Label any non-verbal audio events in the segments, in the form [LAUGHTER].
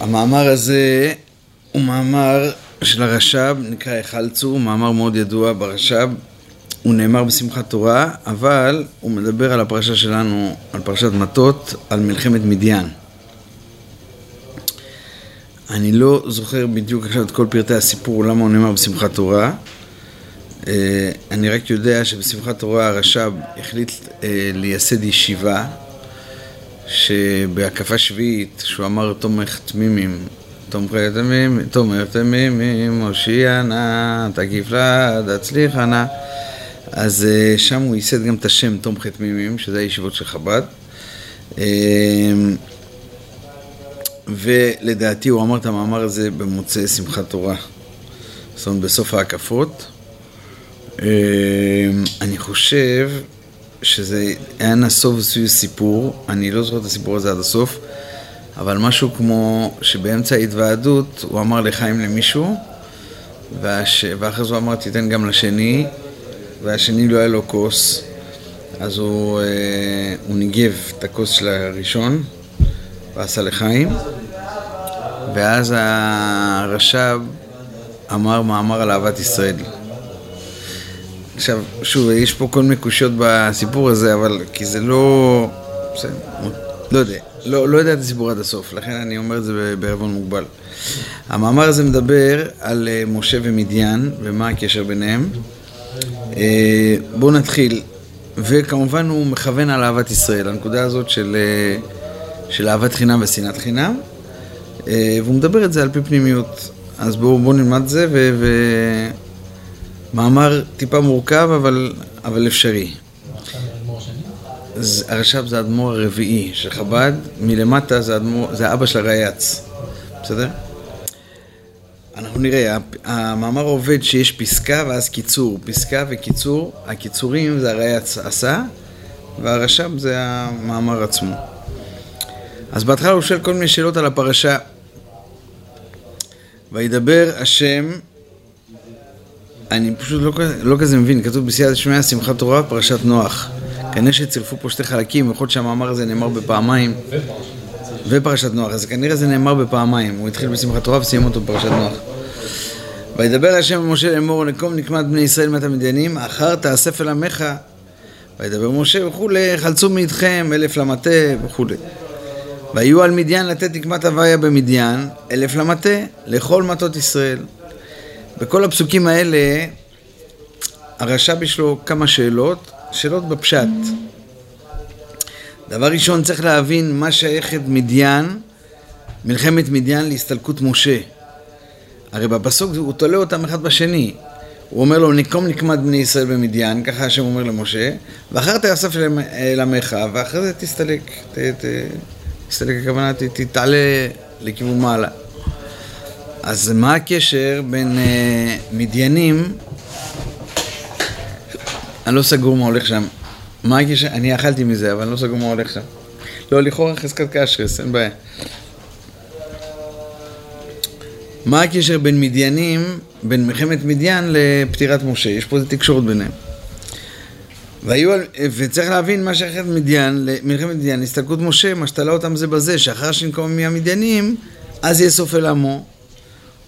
המאמר הזה הוא מאמר של הרש"ב, נקרא היכל צור, מאמר מאוד ידוע ברש"ב. הוא נאמר בשמחת תורה, אבל הוא מדבר על הפרשה שלנו, על פרשת מטות, על מלחמת מדיין. אני לא זוכר בדיוק עכשיו את כל פרטי הסיפור, למה הוא נאמר בשמחת תורה. אה, אני רק יודע שבשמחת תורה הרש"ב החליט אה, לייסד ישיבה שבהקפה שביעית, שהוא אמר תומך תמימים, תומכי תמימים, תומך תמימים, הושיע נא, תקיף לה, תצליחה נא. אז אה, שם הוא ייסד גם את השם תומכי תמימים, שזה הישיבות של חב"ד. ולדעתי הוא אמר את המאמר הזה במוצאי שמחת תורה, זאת אומרת בסוף ההקפות. אני חושב שזה היה נסוב סביב סיפור, אני לא זוכר את הסיפור הזה עד הסוף, אבל משהו כמו שבאמצע ההתוועדות הוא אמר לחיים למישהו, והש... ואחרי זה הוא אמר תיתן גם לשני, והשני לא היה לו כוס, אז הוא, אה, הוא ניגב את הכוס של הראשון ועשה לחיים, ואז הרש"ב אמר מאמר על אהבת ישראל. עכשיו, שוב, יש פה כל מיני קושיות בסיפור הזה, אבל כי זה לא... בסדר, לא יודע. לא, לא יודע את הסיפור עד הסוף, לכן אני אומר את זה בערבון מוגבל. המאמר הזה מדבר על אה, משה ומדיין ומה הקשר ביניהם. אה, בואו נתחיל. וכמובן הוא מכוון על אהבת ישראל, הנקודה הזאת של, אה, של אהבת חינם ושנאת חינם. והוא מדבר את זה על פי פנימיות. אז בואו בוא נלמד את זה ו... ו... מאמר טיפה מורכב, אבל, אבל אפשרי. הרש"ב זה האדמו"ר הרביעי של חב"ד, מלמטה זה, אדמור, זה אבא של הרייץ, בסדר? אנחנו נראה, המאמר עובד שיש פסקה ואז קיצור, פסקה וקיצור, הקיצורים זה הרייץ עשה, והרש"ב זה המאמר עצמו. אז בהתחלה הוא שואל כל מיני שאלות על הפרשה. וידבר השם אני פשוט לא, לא כזה מבין, כתוב בסייעת שמיה שמחת תורה, פרשת נוח. כנראה שצירפו פה שתי חלקים, יכול להיות שהמאמר הזה נאמר בפעמיים. ופרשת נוח, אז כנראה זה נאמר בפעמיים. הוא התחיל בשמחת תורה וסיים אותו בפרשת נוח. וידבר השם למשה לאמור נקום נקמת בני ישראל מת המדיינים, אחר תאסף אל עמך. וידבר משה וכולי, חלצו מאיתכם אלף למטה וכולי. ויהיו על מדיין לתת נקמת הוויה במדיין, אלף למטה, לכל מטות ישראל. בכל הפסוקים האלה, הרש"ב יש לו כמה שאלות, שאלות בפשט. דבר ראשון, צריך להבין מה שייכת מדיין, מלחמת מדיין להסתלקות משה. הרי בפסוק הוא תולה אותם אחד בשני. הוא אומר לו, נקום נקמת בני ישראל במדיין, ככה השם אומר למשה, ואחר תאסף אל עמך, ואחרי זה תסתלק. ת, ת, תסתלק הכוונה, תתעלה לכיוון מעלה. אז מה הקשר בין אה, מדיינים, אני לא סגור מה הולך שם. מה הקשר? אני אכלתי מזה, אבל אני לא סגור מה הולך שם. לא, לכאורה חזקת קשרס, אין בעיה. מה הקשר בין מדיינים, בין מלחמת מדיין לפטירת משה? יש פה איזה תקשורת ביניהם. והיו, וצריך להבין מה שייכת מדיין, מלחמת מדיין, הסתלקות משה, מה שתלה אותם זה בזה, שאחר שנקום מהמדיינים, אז יהיה סוף אל עמו.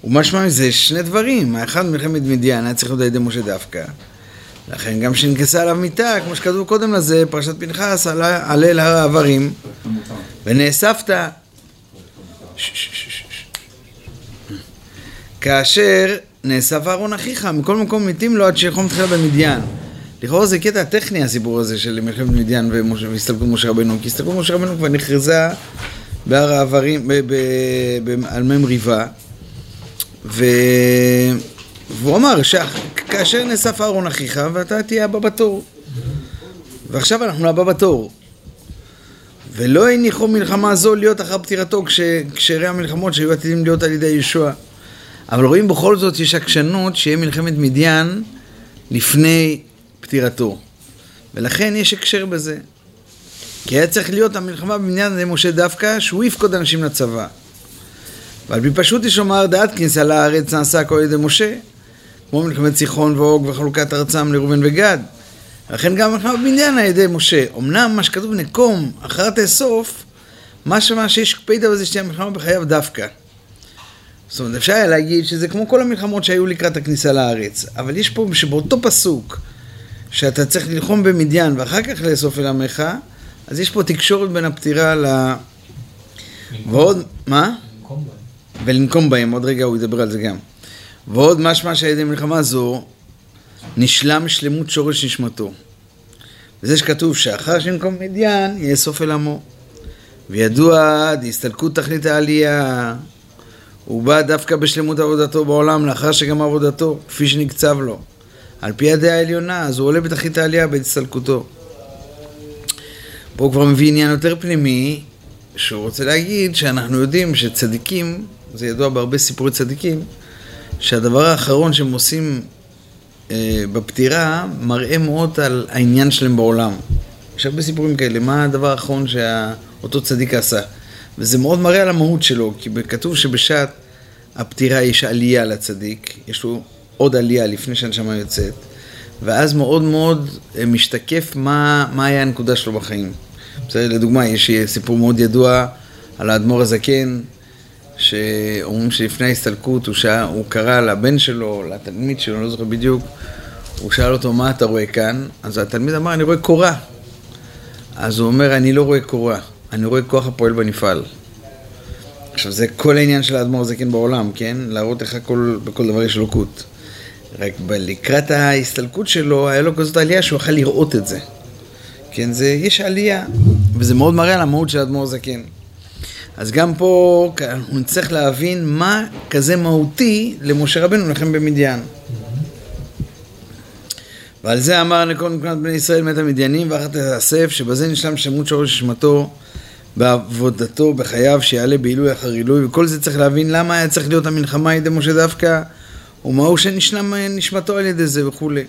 ומשמע מזה שני דברים, האחד מלחמת מדיין היה צריך להיות על ידי משה דווקא. לכן גם כשנכנסה עליו מיטה, כמו שכתוב קודם לזה, פרשת פנחס, עלה, אל הר העברים, ונאספת. כאשר נאסף אהרון אחיך, מכל מקום מתים לו עד שיחום תחילה במדיין. לכאורה זה קטע טכני הסיפור הזה של מלחמת מדיין והסתלקות משה רבנו, כי הסתלקות משה רבנו כבר נכרזה בהר העברים, על מ"ם ריבה. ו... והוא אמר שכאשר נאסף אהרון אחיך ואתה תהיה הבא בתור. ועכשיו אנחנו הבא בתור. ולא הניחו מלחמה זו להיות אחר פטירתו כשהראה המלחמות שהיו עתידים להיות על ידי ישוע. אבל רואים בכל זאת יש עקשנות שיהיה מלחמת מדיין לפני פטירתו. ולכן יש הקשר בזה. כי היה צריך להיות המלחמה במדיין על משה דווקא, שהוא יפקוד אנשים לצבא. ועל פי פשוט יש לומר דעת כניסה לארץ נעשה הכל על ידי משה, כמו מלחמת סיחון ואוג וחלוקת ארצם לראובן וגד. לכן גם מלחמת בניין על ידי משה. אמנם מה שכתוב נקום אחר תאסוף, מה שמה שיש קפידה בזה שתהיה מלחמה בחייו דווקא. זאת אומרת, אפשר היה להגיד שזה כמו כל המלחמות שהיו לקראת הכניסה לארץ, אבל יש פה שבאותו פסוק, שאתה צריך ללחום במדיין ואחר כך לאסוף אל עמך, אז יש פה תקשורת בין הפטירה ל... ועוד, מה? ולנקום בהם, עוד רגע הוא ידבר על זה גם. ועוד משמע שעל ידי מלחמה זו נשלם שלמות שורש נשמתו. וזה שכתוב שאחר שנקום מדיין יאסוף אל עמו. וידוע דהסתלקות תכלית העלייה הוא בא דווקא בשלמות עבודתו בעולם לאחר שגם עבודתו כפי שנקצב לו. על פי הדעה העליונה אז הוא עולה בתכלית העלייה בהסתלקותו. פה הוא כבר מביא עניין יותר פנימי שהוא רוצה להגיד שאנחנו יודעים שצדיקים, זה ידוע בהרבה סיפורי צדיקים, שהדבר האחרון שהם עושים אה, בפטירה מראה מאוד על העניין שלהם בעולם. יש הרבה סיפורים כאלה, מה הדבר האחרון שאותו צדיק עשה. וזה מאוד מראה על המהות שלו, כי כתוב שבשעת הפטירה יש עלייה לצדיק, יש לו עוד עלייה לפני שהנשמה יוצאת, ואז מאוד מאוד אה, משתקף מה, מה היה הנקודה שלו בחיים. בסדר, לדוגמה, יש סיפור מאוד ידוע על האדמו"ר הזקן, שאומרים שלפני ההסתלקות הוא, שא, הוא קרא לבן שלו, לתלמיד שלו, לא זוכר בדיוק, הוא שאל אותו, מה אתה רואה כאן? אז התלמיד אמר, אני רואה קורה. אז הוא אומר, אני לא רואה קורה, אני רואה כוח הפועל בנפעל. עכשיו, זה כל העניין של האדמו"ר הזקן בעולם, כן? להראות איך הכל, בכל דבר יש אלוקות. רק לקראת ההסתלקות שלו, היה לו כזאת עלייה שהוא יכל לראות את זה. כן, זה, יש עלייה, וזה מאוד מראה על המהות של האדמו"ר הזקן. אז גם פה הוא צריך להבין מה כזה מהותי למשה רבנו לכם במדיין. ועל זה אמר נקון מבחינת בני ישראל מת המדיינים ואחר תאסף שבזה נשלם שמות שורש נשמתו בעבודתו, בחייו, שיעלה בעילוי אחר עילוי וכל זה צריך להבין למה היה צריך להיות המלחמה על ידי משה דווקא ומהו שנשלם נשמתו על ידי זה וכולי.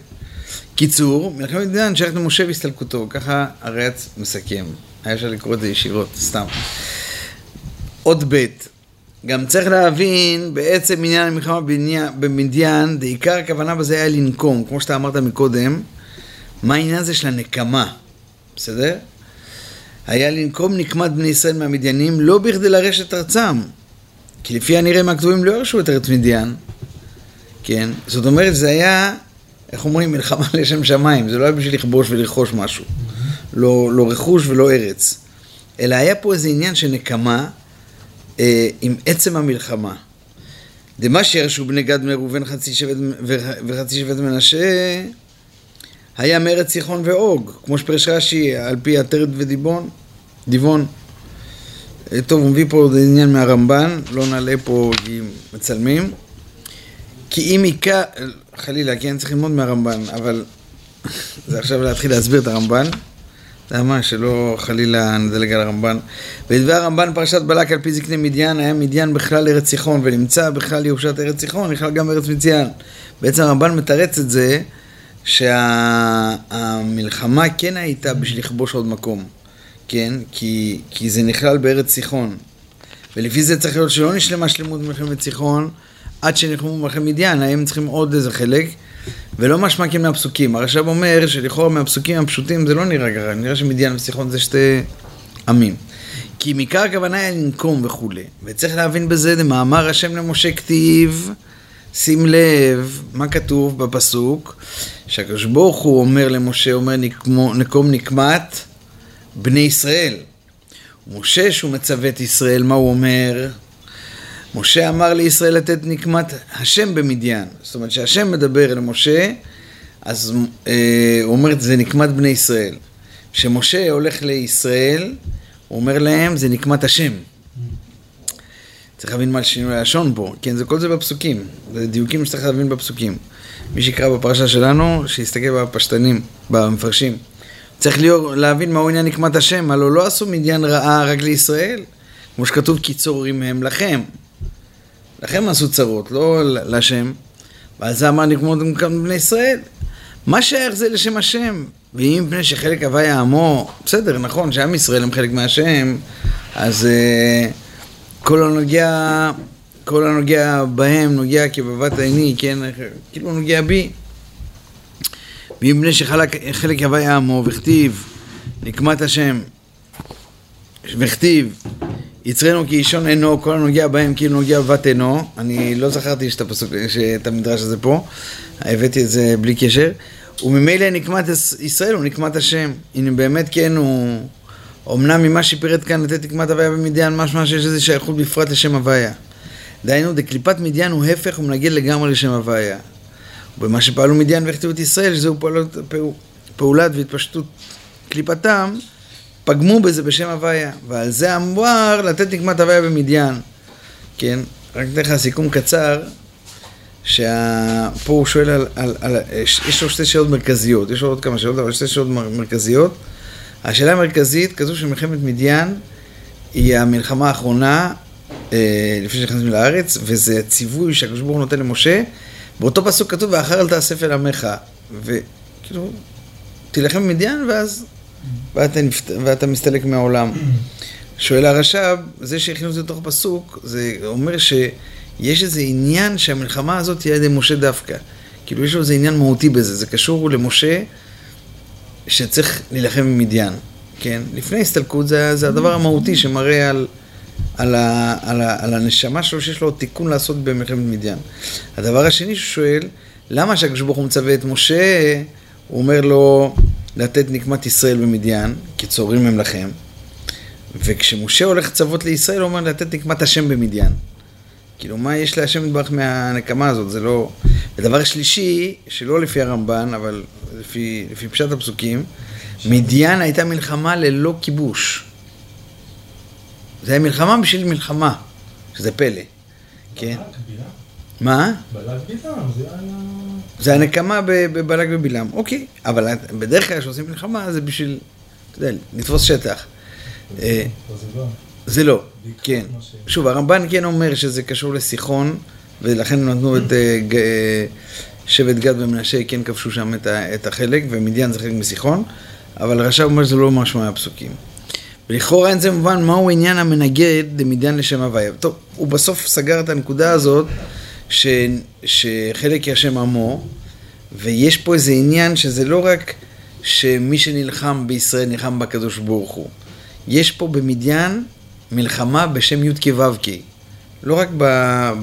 קיצור, מלחמת מדיין שייכת למשה והסתלקותו, ככה הרץ מסכם. היה אפשר לקרוא את זה ישירות, סתם. עוד בית. גם צריך להבין בעצם עניין המלחמה במדיין, בעיקר הכוונה בזה היה לנקום, כמו שאתה אמרת מקודם, מה העניין הזה של הנקמה, בסדר? היה לנקום נקמת בני ישראל מהמדיינים לא בכדי לרש את ארצם, כי לפי הנראה מהכתובים לא ירשו את ארץ מדיין, כן? זאת אומרת, זה היה, איך אומרים, מלחמה לשם שמיים, זה לא היה בשביל לכבוש ולרכוש משהו, לא, לא רכוש ולא ארץ, אלא היה פה איזה עניין של נקמה, אה, עם עצם המלחמה. דמה שירשו בני גד בני ראובן חצי שבט וחצי שבט מנשה היה מארץ סיחון ואוג, כמו שפרש רש"י על פי עטרת ודיבון, דיבון. אה, טוב, הוא מביא פה עוד עניין מהרמב"ן, לא נעלה פה כי מצלמים. כי אם עיקר, חלילה, כן, צריך ללמוד מהרמב"ן, אבל [LAUGHS] זה עכשיו להתחיל להסביר את הרמב"ן. למה? שלא חלילה נדלג על הרמב"ן. בדבר הרמב"ן פרשת בלק על פי זקני מדיין, היה מדיין בכלל ארץ סיחון, ונמצא בכלל ירושת ארץ סיחון, נכלל גם ארץ מציין. בעצם הרמב"ן מתרץ את זה שהמלחמה שה, כן הייתה בשביל לכבוש עוד מקום, כן? כי, כי זה נכלל בארץ סיחון. ולפי זה צריך להיות שלא נשלמה שלמות במלחמת סיחון עד שנלחמו במלחמת מדיין, הם צריכים עוד איזה חלק. ולא משמע כי מהפסוקים. הרש"ב אומר שלכאורה מהפסוקים הפשוטים זה לא נראה ככה, נראה שמדיין וסיחון זה שתי עמים. כי מעיקר הכוונה היה לנקום וכולי. וצריך להבין בזה, דמאמר השם למשה כתיב, שים לב מה כתוב בפסוק, שהקדוש ברוך הוא אומר למשה, אומר נקמו, נקום נקמת בני ישראל. משה שהוא מצווה את ישראל, מה הוא אומר? משה אמר לישראל לתת נקמת השם במדיין. זאת אומרת שהשם מדבר אל משה, אז אה, הוא אומר זה נקמת בני ישראל. כשמשה הולך לישראל, הוא אומר להם זה נקמת השם. צריך להבין מה שינוי הלשון פה, כן, זה כל זה בפסוקים, זה דיוקים שצריך להבין בפסוקים. מי שיקרא בפרשה שלנו, שיסתכל בפשטנים, במפרשים. צריך להיות, להבין מהו עניין נקמת השם, הלוא לא עשו מדיין רעה רק לישראל, כמו שכתוב כי צוררים הם לכם. לכם עשו צרות, לא לשם. ועל זה אמר נקמו גם בני ישראל. מה שייך זה לשם השם? ואם מפני שחלק הוויה עמו, בסדר, נכון, שעם ישראל הם חלק מהשם, אז uh, כל הנוגע, כל הנוגע בהם נוגע כבבת עיני, כן, כאילו נוגע בי. ואם מפני שחלק הוויה עמו, וכתיב, נקמת השם, וכתיב, יצרנו כי אישון אינו, כל הנוגע בהם כאילו נוגע בבת אינו. אני לא זכרתי שאת הפסוק, שאת המדרש הזה פה, הבאתי את זה בלי קשר. וממילא נקמת ישראל הוא נקמת השם. הנה באמת כן הוא... אמנם ממה שפירט כאן לתת נקמת הוויה במדיין, משמע שיש איזו שייכות בפרט לשם הוויה. דהיינו, דקליפת מדיין הוא הפך ומנגד לגמרי לשם הוויה. ובמה שפעלו מדיין והכתיבו את ישראל, שזהו פעולת, פעולת והתפשטות קליפתם, פגמו בזה בשם הוויה. ועל זה אמר לתת נקמת הוויה במדיין. כן, רק אתן לך סיכום קצר, שפה הוא שואל על, על, על, יש, לו שתי שאלות מרכזיות, יש לו עוד כמה שאלות, אבל שתי שאלות מרכזיות. השאלה המרכזית, כזו שמלחמת מדיין היא המלחמה האחרונה אה, לפני שנכנסים לארץ, וזה ציווי שהקדוש ברוך הוא נותן למשה. באותו פסוק כתוב, ואחר אל תאסף אל עמך. וכאילו, תילחם במדיין ואז, ואתה, נפת... ואתה מסתלק מהעולם. שואל הרש"ב, זה שהכניסו את זה לתוך פסוק, זה אומר שיש איזה עניין שהמלחמה הזאת תהיה על ידי משה דווקא. כאילו יש לו איזה עניין מהותי בזה, זה קשור למשה שצריך להילחם במדיין, כן? לפני הסתלקות זה, זה הדבר המהותי שמראה על... על, ה, על, ה, על הנשמה שלו שיש לו תיקון לעשות במלחמת מדיין. הדבר השני שהוא שואל, למה שהקדוש ברוך הוא מצווה את משה, הוא אומר לו לתת נקמת ישראל במדיין, כי צורים הם לכם, וכשמשה הולך לצוות לישראל, הוא אומר לתת נקמת השם במדיין. כאילו, מה יש להשם יתברך מהנקמה הזאת? זה לא... ודבר שלישי, שלא לפי הרמב"ן, אבל לפי, לפי פשט הפסוקים, מדיין הייתה מלחמה ללא כיבוש. זה היה מלחמה בשביל מלחמה, שזה פלא, כן? מה? בלק בלעם, זה היה... זה הנקמה בבלק ובלעם, אוקיי, אבל בדרך כלל כשעושים מלחמה זה בשביל, אתה יודע, לתפוס שטח. אה, זה לא, כן. שוב, הרמב"ן כן אומר שזה קשור לסיחון, ולכן נתנו את אה, אה, שבט גד ומנשה, כן כבשו שם את החלק, ומדיין זה חלק מסיחון, אבל רש"ב אומר שזה לא משמע מהפסוקים. ולכאורה אין זה מובן מהו עניין המנגד דמדיין לשם הוויה. טוב, הוא בסוף סגר את הנקודה הזאת ש, שחלק ישם עמו, ויש פה איזה עניין שזה לא רק שמי שנלחם בישראל נלחם בקדוש ברוך הוא. יש פה במדיין מלחמה בשם י"ק ו"ק. לא רק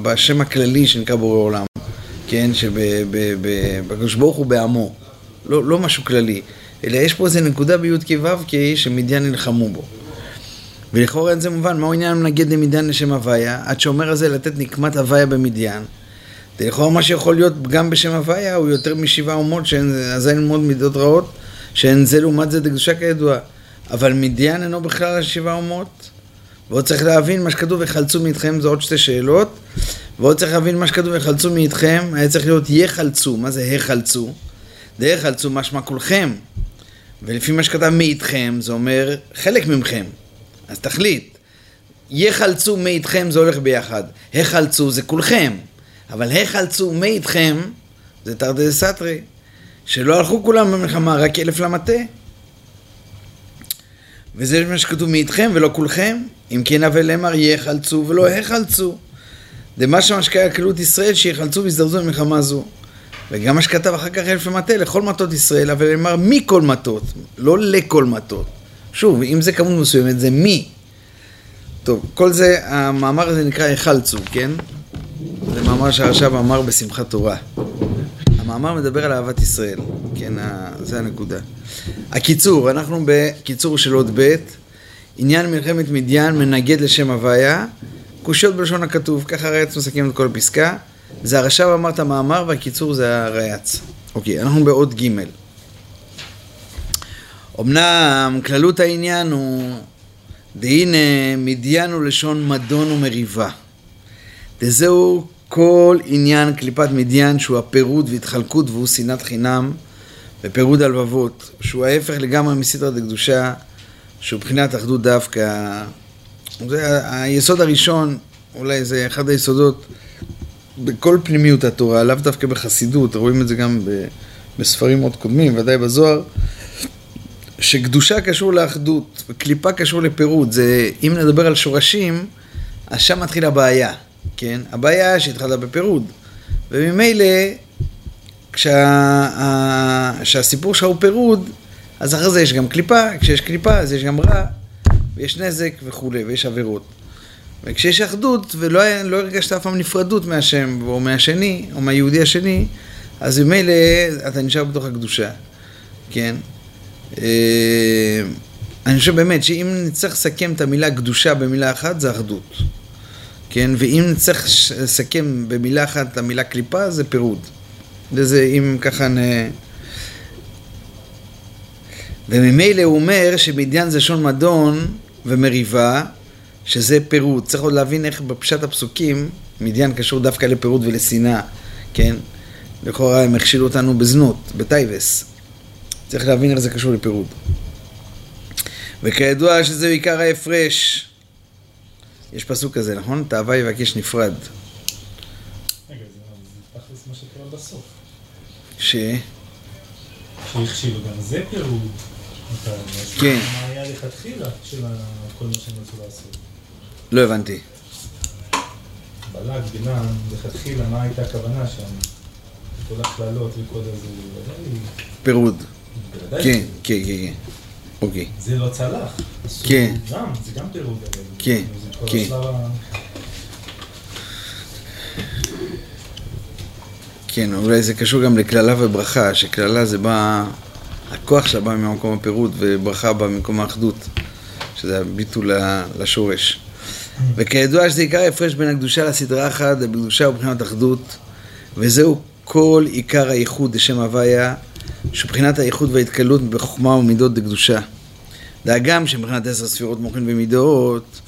בשם הכללי שנקרא בורא עולם, כן, שבקדוש ברוך הוא בעמו. לא, לא משהו כללי. אלא יש פה איזה נקודה בי"ק ו"ק שמדיין נלחמו בו. ולכאורה אין זה מובן, מהו עניין מנגד למדיין לשם הוויה? עד שאומר הזה לתת נקמת הוויה במדיין. לכאורה מה שיכול להיות גם בשם הוויה הוא יותר משבעה אומות, שאזי ללמוד מידות רעות, שאין זה לעומת זה דקדושה כידוע. אבל מדיין אינו בכלל השבעה אומות. ועוד צריך להבין מה שכתוב וחלצו מאיתכם, זה עוד שתי שאלות. ועוד צריך להבין מה שכתוב וחלצו מאיתכם, היה צריך להיות יחלצו, מה זה החלצו? דהחלצו משמע כולכם. ולפי מה שכתב מאיתכם, זה אומר חלק ממכם. אז תחליט. יחלצו מאיתכם זה הולך ביחד. החלצו זה כולכם. אבל החלצו מאיתכם זה תרתי סתרי. שלא הלכו כולם במלחמה, רק אלף למטה. וזה מה שכתוב מאיתכם ולא כולכם. אם כן אבל אמר יחלצו ולא החלצו. דמה שמשקע כללות ישראל שיחלצו ויזדרזו במלחמה זו. וגם מה שכתב אחר כך אלף למטה, לכל מטות ישראל, אבל אמר מכל מטות, לא לכל מטות. שוב, אם זה כמות מסוימת, זה מי. טוב, כל זה, המאמר הזה נקרא החלצו, כן? זה מאמר שהרש"ב אמר בשמחת תורה. המאמר מדבר על אהבת ישראל, כן, זה הנקודה. הקיצור, אנחנו בקיצור של עוד ב', עניין מלחמת מדיין מנגד לשם הוויה, קושיות בלשון הכתוב, ככה הרייץ מסכם את כל הפסקה. זה הרש"ב אמר את המאמר והקיצור זה הרייץ. אוקיי, אנחנו בעוד ג'. אמנם כללות העניין הוא דהנה מדיין הוא לשון מדון ומריבה. דזהו כל עניין קליפת מדיין שהוא הפירוד והתחלקות והוא שנאת חינם ופירוד הלבבות, שהוא ההפך לגמרי מסדרת הקדושה, שהוא בחינת אחדות דווקא. זה היסוד הראשון, אולי זה אחד היסודות בכל פנימיות התורה, לאו דווקא בחסידות, רואים את זה גם בספרים מאוד קודמים, ודאי בזוהר, שקדושה קשור לאחדות, וקליפה קשור לפירוד. זה, אם נדבר על שורשים, אז שם מתחילה הבעיה, כן? הבעיה שהתחלה בפירוד. וממילא, כשה, כשהסיפור שלך הוא פירוד, אז אחרי זה יש גם קליפה, כשיש קליפה אז יש גם רע, ויש נזק וכולי, ויש עבירות. וכשיש אחדות, ולא לא הרגשת אף פעם נפרדות מהשם, או מהשני, או מהיהודי השני, אז ממילא אתה נשאר בתוך הקדושה, כן? אה, אני חושב באמת שאם נצטרך לסכם את המילה קדושה במילה אחת, זה אחדות. כן? ואם נצטרך לסכם במילה אחת את המילה קליפה, זה פירוד. וזה אם ככה נ... וממילא הוא אומר שמדיין זה שון מדון ומריבה, שזה פירוד. צריך עוד להבין איך בפשט הפסוקים מדיין קשור דווקא לפירוד ולשנאה, כן? לכאורה הם הכשילו אותנו בזנות, בטייבס. צריך להבין איך זה קשור לפירוד. וכידוע שזהו עיקר ההפרש. יש פסוק כזה, נכון? תאווה יבקש נפרד. רגע, זה תכלס מה שקורה בסוף. ש? שהכשילו גם זה פירוד. כן. מה היה לכתחילה של כל מה שהם רצו לעשות? לא הבנתי. בלק, בינם, לכתחילה, מה הייתה הכוונה שם? כל הקללות וכל הזה, פירוד. כן, כן, כן, כן. אוקיי. זה לא צלח. כן. גם, זה גם פירוד. כן, כן. כן, אולי זה קשור גם לקללה וברכה, שקללה זה בא, הכוח שלה בא ממקום הפירוד וברכה בא ממקום האחדות, שזה הביטול לשורש. וכידוע שזה עיקר ההפרש בין הקדושה לסדרה אחת, בקדושה ובחינת אחדות, וזהו כל עיקר הייחוד לשם הוויה, שבחינת הייחוד וההתקלות בחוכמה ומידות דקדושה. דאגם שמבחינת עשר ספירות מוחין ומידות,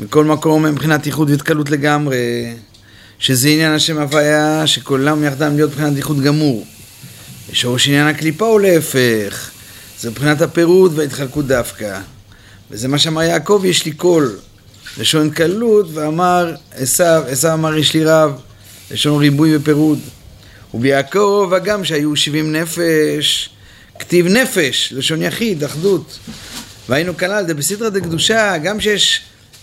מכל מקום מבחינת ייחוד והתקלות לגמרי, שזה עניין השם הוויה, שכולם יחדם להיות מבחינת ייחוד גמור. ושורש עניין הקליפה הוא להפך, זה מבחינת הפירוד וההתחלקות דווקא. וזה מה שאמר יעקב, יש לי קול. לשון קלות, ואמר עשיו, עשיו אמר יש לי רב, לשון ריבוי ופירוד. וביעקב הגם שהיו שבעים נפש, כתיב נפש, לשון יחיד, אחדות. והיינו כלל, זה בסדרה דקדושה, גם שיש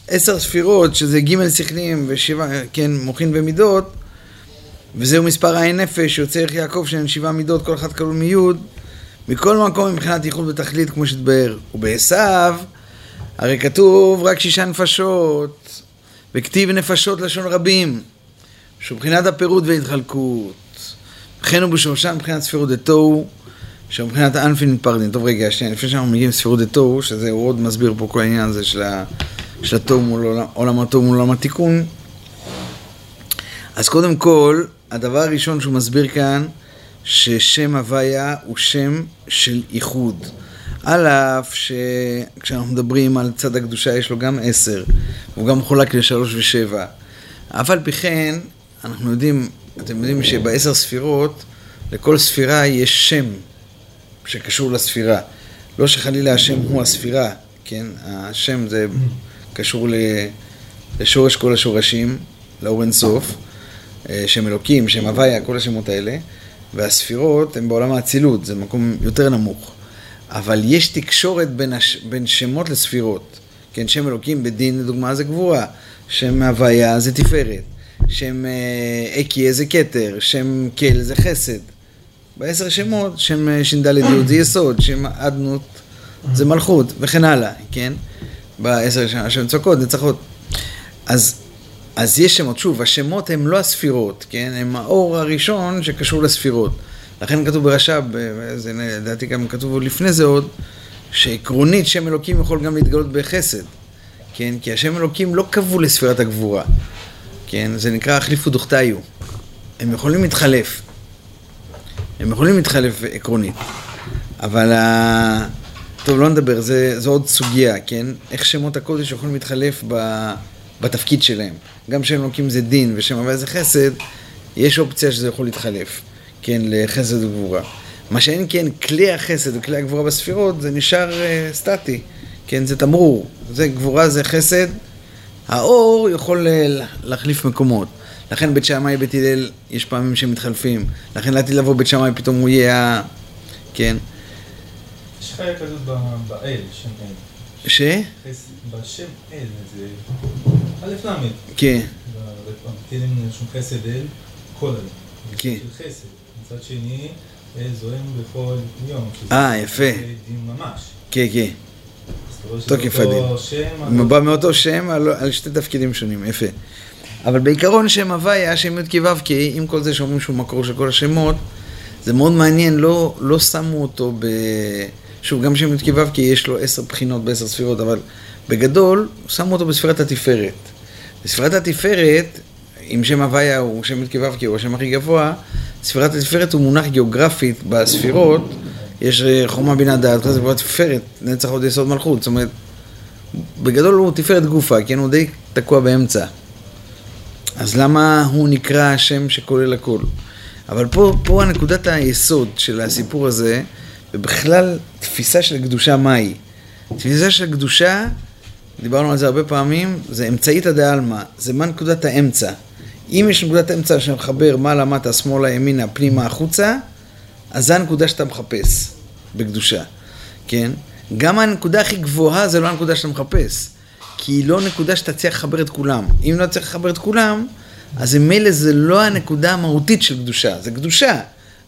עשר ספירות, שזה ג' שכלים ושבע, כן, מוחין ומידות, וזהו מספר העין נפש, יוצא ערך יעקב שהן שבעה מידות, כל אחת כלול מיוד, מכל מקום מבחינת ייחוד ותכלית, כמו שהתבאר. ובעשיו, הרי כתוב רק שישה נפשות, וכתיב נפשות לשון רבים, שהוא מבחינת הפירוד וההתחלקות. וכן הוא בשורשם מבחינת ספירות דתוהו, שמבחינת אנפין פרדין. טוב רגע, שנייה, לפני שאנחנו מגיעים לספירות דתוהו, שזה הוא עוד מסביר פה כל העניין הזה של, ה, של התוהו מול עולם התוהו מול עולם התיקון. אז קודם כל, הדבר הראשון שהוא מסביר כאן, ששם הוויה הוא שם של איחוד. על אף שכשאנחנו מדברים על צד הקדושה יש לו גם עשר, הוא גם מחולק לשלוש ושבע. אף על פי כן, אנחנו יודעים אתם יודעים שבעשר ספירות, לכל ספירה יש שם שקשור לספירה. לא שחלילה השם הוא הספירה, כן? השם זה קשור לשורש כל השורשים, לאור אינסוף, אה, שם אלוקים, שם הוויה, כל השמות האלה, והספירות הן בעולם האצילות, זה מקום יותר נמוך. אבל יש תקשורת בין, הש... בין שמות לספירות. כן, שם אלוקים בדין, לדוגמה, זה גבורה, שם הוויה זה תפארת. שם אה, אקי זה כתר, שם קל זה חסד. בעשר שמות, שם אה, ש"ד י' זה יסוד, שם אדנות זה מלכות, וכן הלאה, כן? בעשר שמות, השם צועקות, נצחות. אז, אז יש שמות, שוב, השמות הם לא הספירות, כן? הם האור הראשון שקשור לספירות. לכן כתוב ברש"ב, זה לדעתי גם כתוב לפני זה עוד, שעקרונית שם אלוקים יכול גם להתגלות בחסד, כן? כי השם אלוקים לא כבול לספירת הגבורה. כן? זה נקרא החליפו דוכתיו. הם יכולים להתחלף. הם יכולים להתחלף עקרונית. אבל ה... טוב, לא נדבר, זה, זו עוד סוגיה, כן? איך שמות הקודש יכולים להתחלף ב, בתפקיד שלהם. גם שם אלוקים זה דין ושם הוויה זה חסד, יש אופציה שזה יכול להתחלף, כן? לחסד וגבורה. מה שאין כן, כלי החסד וכלי הגבורה בספירות, זה נשאר uh, סטטי, כן? זה תמרור. זה גבורה זה חסד, האור יכול אה, להחליף מקומות. לכן בית שמאי, בית הלל, יש פעמים שמתחלפים. לכן לעתיד לבוא בית שמאי, פתאום הוא יהיה ה... כן. יש חיה כזאת באל, שם אל. ש? בשם אל, זה א' ל'. כן. בתהילים רשום חסד אל, כל אל. כן. של חסד. מצד שני, אל זוהם בכל יום. אה, יפה. ממש. כן, כן. אותו הדין. שם, הוא בא מאותו שם על, על שתי תפקידים שונים, יפה. אבל בעיקרון שם הוויה, שם י"ק ו"ק, עם כל זה שאומרים שהוא מקור של כל השמות, זה מאוד מעניין, לא, לא שמו אותו ב... שוב, גם שם י"ק ו"ק יש לו עשר בחינות בעשר ספירות, אבל בגדול, שמו אותו בספירת התפארת. בספירת התפארת, אם שם הוויה הוא שם י"ק ו"ק הוא השם הכי גבוה, ספירת התפארת הוא מונח גיאוגרפית בספירות, יש אה, חומה בינה דעת, זה כבר תפארת, נצח עוד יסוד מלכות, זאת אומרת, בגדול הוא תפארת גופה, כן, הוא די תקוע באמצע. אז למה הוא נקרא השם שכולל הכל? אבל פה, פה הנקודת היסוד של הסיפור הזה, ובכלל תפיסה של קדושה מהי. תפיסה של קדושה, דיברנו על זה הרבה פעמים, זה אמצעיתא דעלמא, זה מה נקודת האמצע. אם יש נקודת אמצע שמחבר מעלה, מטה, שמאלה, ימינה, פנימה, החוצה, אז זו הנקודה שאתה מחפש בקדושה, כן? גם הנקודה הכי גבוהה זה לא הנקודה שאתה מחפש, כי היא לא נקודה שאתה צריך לחבר את כולם. אם לא צריך לחבר את כולם, אז ממילא זה לא הנקודה המהותית של קדושה, זה קדושה,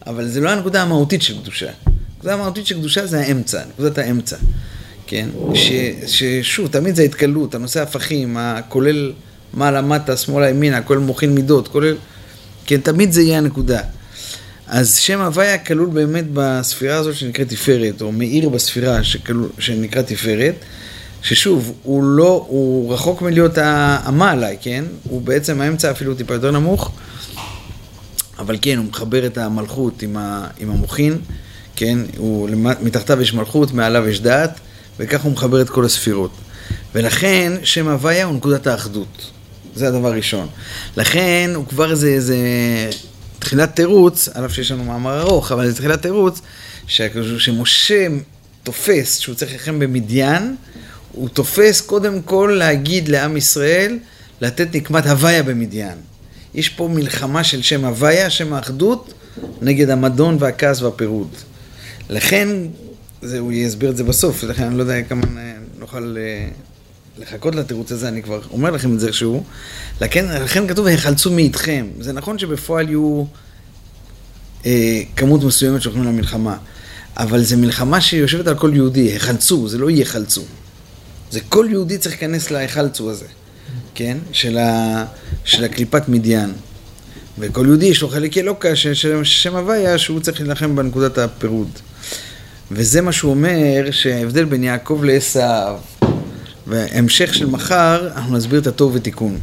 אבל זה לא הנקודה המהותית של קדושה. הנקודה המהותית של קדושה זה האמצע, נקודת האמצע, כן? ש, ששוב, תמיד זה ההתקלות, הנושא ההפכים, הכולל מעלה, מטה, שמאלה, ימינה, כולל מוחין מידות, כולל... כן, תמיד זה יהיה הנקודה. אז שם הוויה כלול באמת בספירה הזאת שנקראת תפארת, או מאיר בספירה שכלול, שנקרא תפארת, ששוב, הוא לא, הוא רחוק מלהיות המעלה, כן? הוא בעצם האמצע אפילו טיפה יותר נמוך, אבל כן, הוא מחבר את המלכות עם, ה, עם המוחין, כן? הוא, מתחתיו יש מלכות, מעליו יש דעת, וכך הוא מחבר את כל הספירות. ולכן שם הוויה הוא נקודת האחדות. זה הדבר הראשון. לכן הוא כבר איזה, איזה תחילת תירוץ, על אף שיש לנו מאמר ארוך, אבל זה תחילת תירוץ, שמשה תופס שהוא צריך ללחם במדיין, הוא תופס קודם כל להגיד לעם ישראל, לתת נקמת הוויה במדיין. יש פה מלחמה של שם הוויה, שם האחדות, נגד המדון והכעס והפירוד. לכן, זה, הוא יסביר את זה בסוף, לכן אני לא יודע כמה נוכל אה, לחכות לתירוץ הזה, אני כבר אומר לכם את זה איכשהו. לכן, לכן כתוב, היחלצו מאיתכם. זה נכון שבפועל יהיו אה, כמות מסוימת שהולכים למלחמה, אבל זו מלחמה שיושבת על כל יהודי, היחלצו, זה לא יחלצו. זה כל יהודי צריך להיכנס להיחלצו הזה, כן? של, ה, של הקליפת מדיין. וכל יהודי יש לו חלק אלוקה, ששם הוויה, שהוא צריך להילחם בנקודת הפירוד. וזה מה שהוא אומר, שההבדל בין יעקב לעשו, והמשך של מחר, אנחנו נסביר את התוהו ותיקון.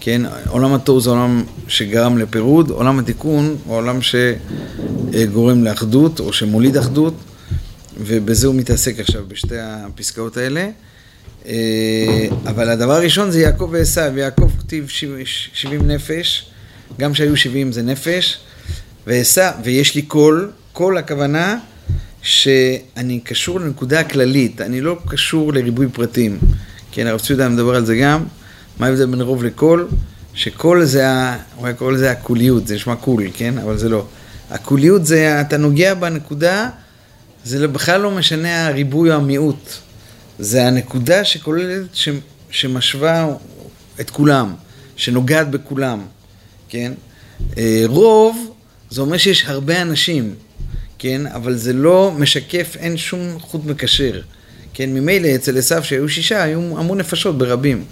כן, עולם התוהו זה עולם שגרם לפירוד, עולם התיקון הוא עולם שגורם לאחדות, או שמוליד אחדות, ובזה הוא מתעסק עכשיו בשתי הפסקאות האלה. אבל הדבר הראשון זה יעקב ועשו, יעקב כתיב 70 נפש, גם שהיו 70 זה נפש, ועשו, ויש לי כל, כל הכוונה שאני קשור לנקודה הכללית, אני לא קשור לריבוי פרטים. כן, הרב צבי מדבר על זה גם, מה ההבדל בין רוב לכל? שכל זה, ה... הוא היה קורא לזה הכוליות, זה נשמע cool, כן? אבל זה לא. הכוליות זה, אתה נוגע בנקודה, זה בכלל לא משנה הריבוי או המיעוט. זה הנקודה שכוללת, ש... שמשווה את כולם, שנוגעת בכולם, כן? רוב, זה אומר שיש הרבה אנשים, כן? אבל זה לא משקף, אין שום חוט מקשר. כן, ממילא אצל עשו שהיו שישה, היו המון נפשות ברבים.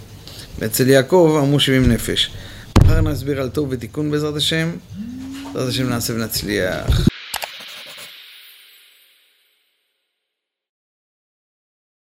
ואצל יעקב אמרו שבעים נפש. מחר נסביר על טוב ותיקון בעזרת השם. בעזרת השם נעשה ונצליח.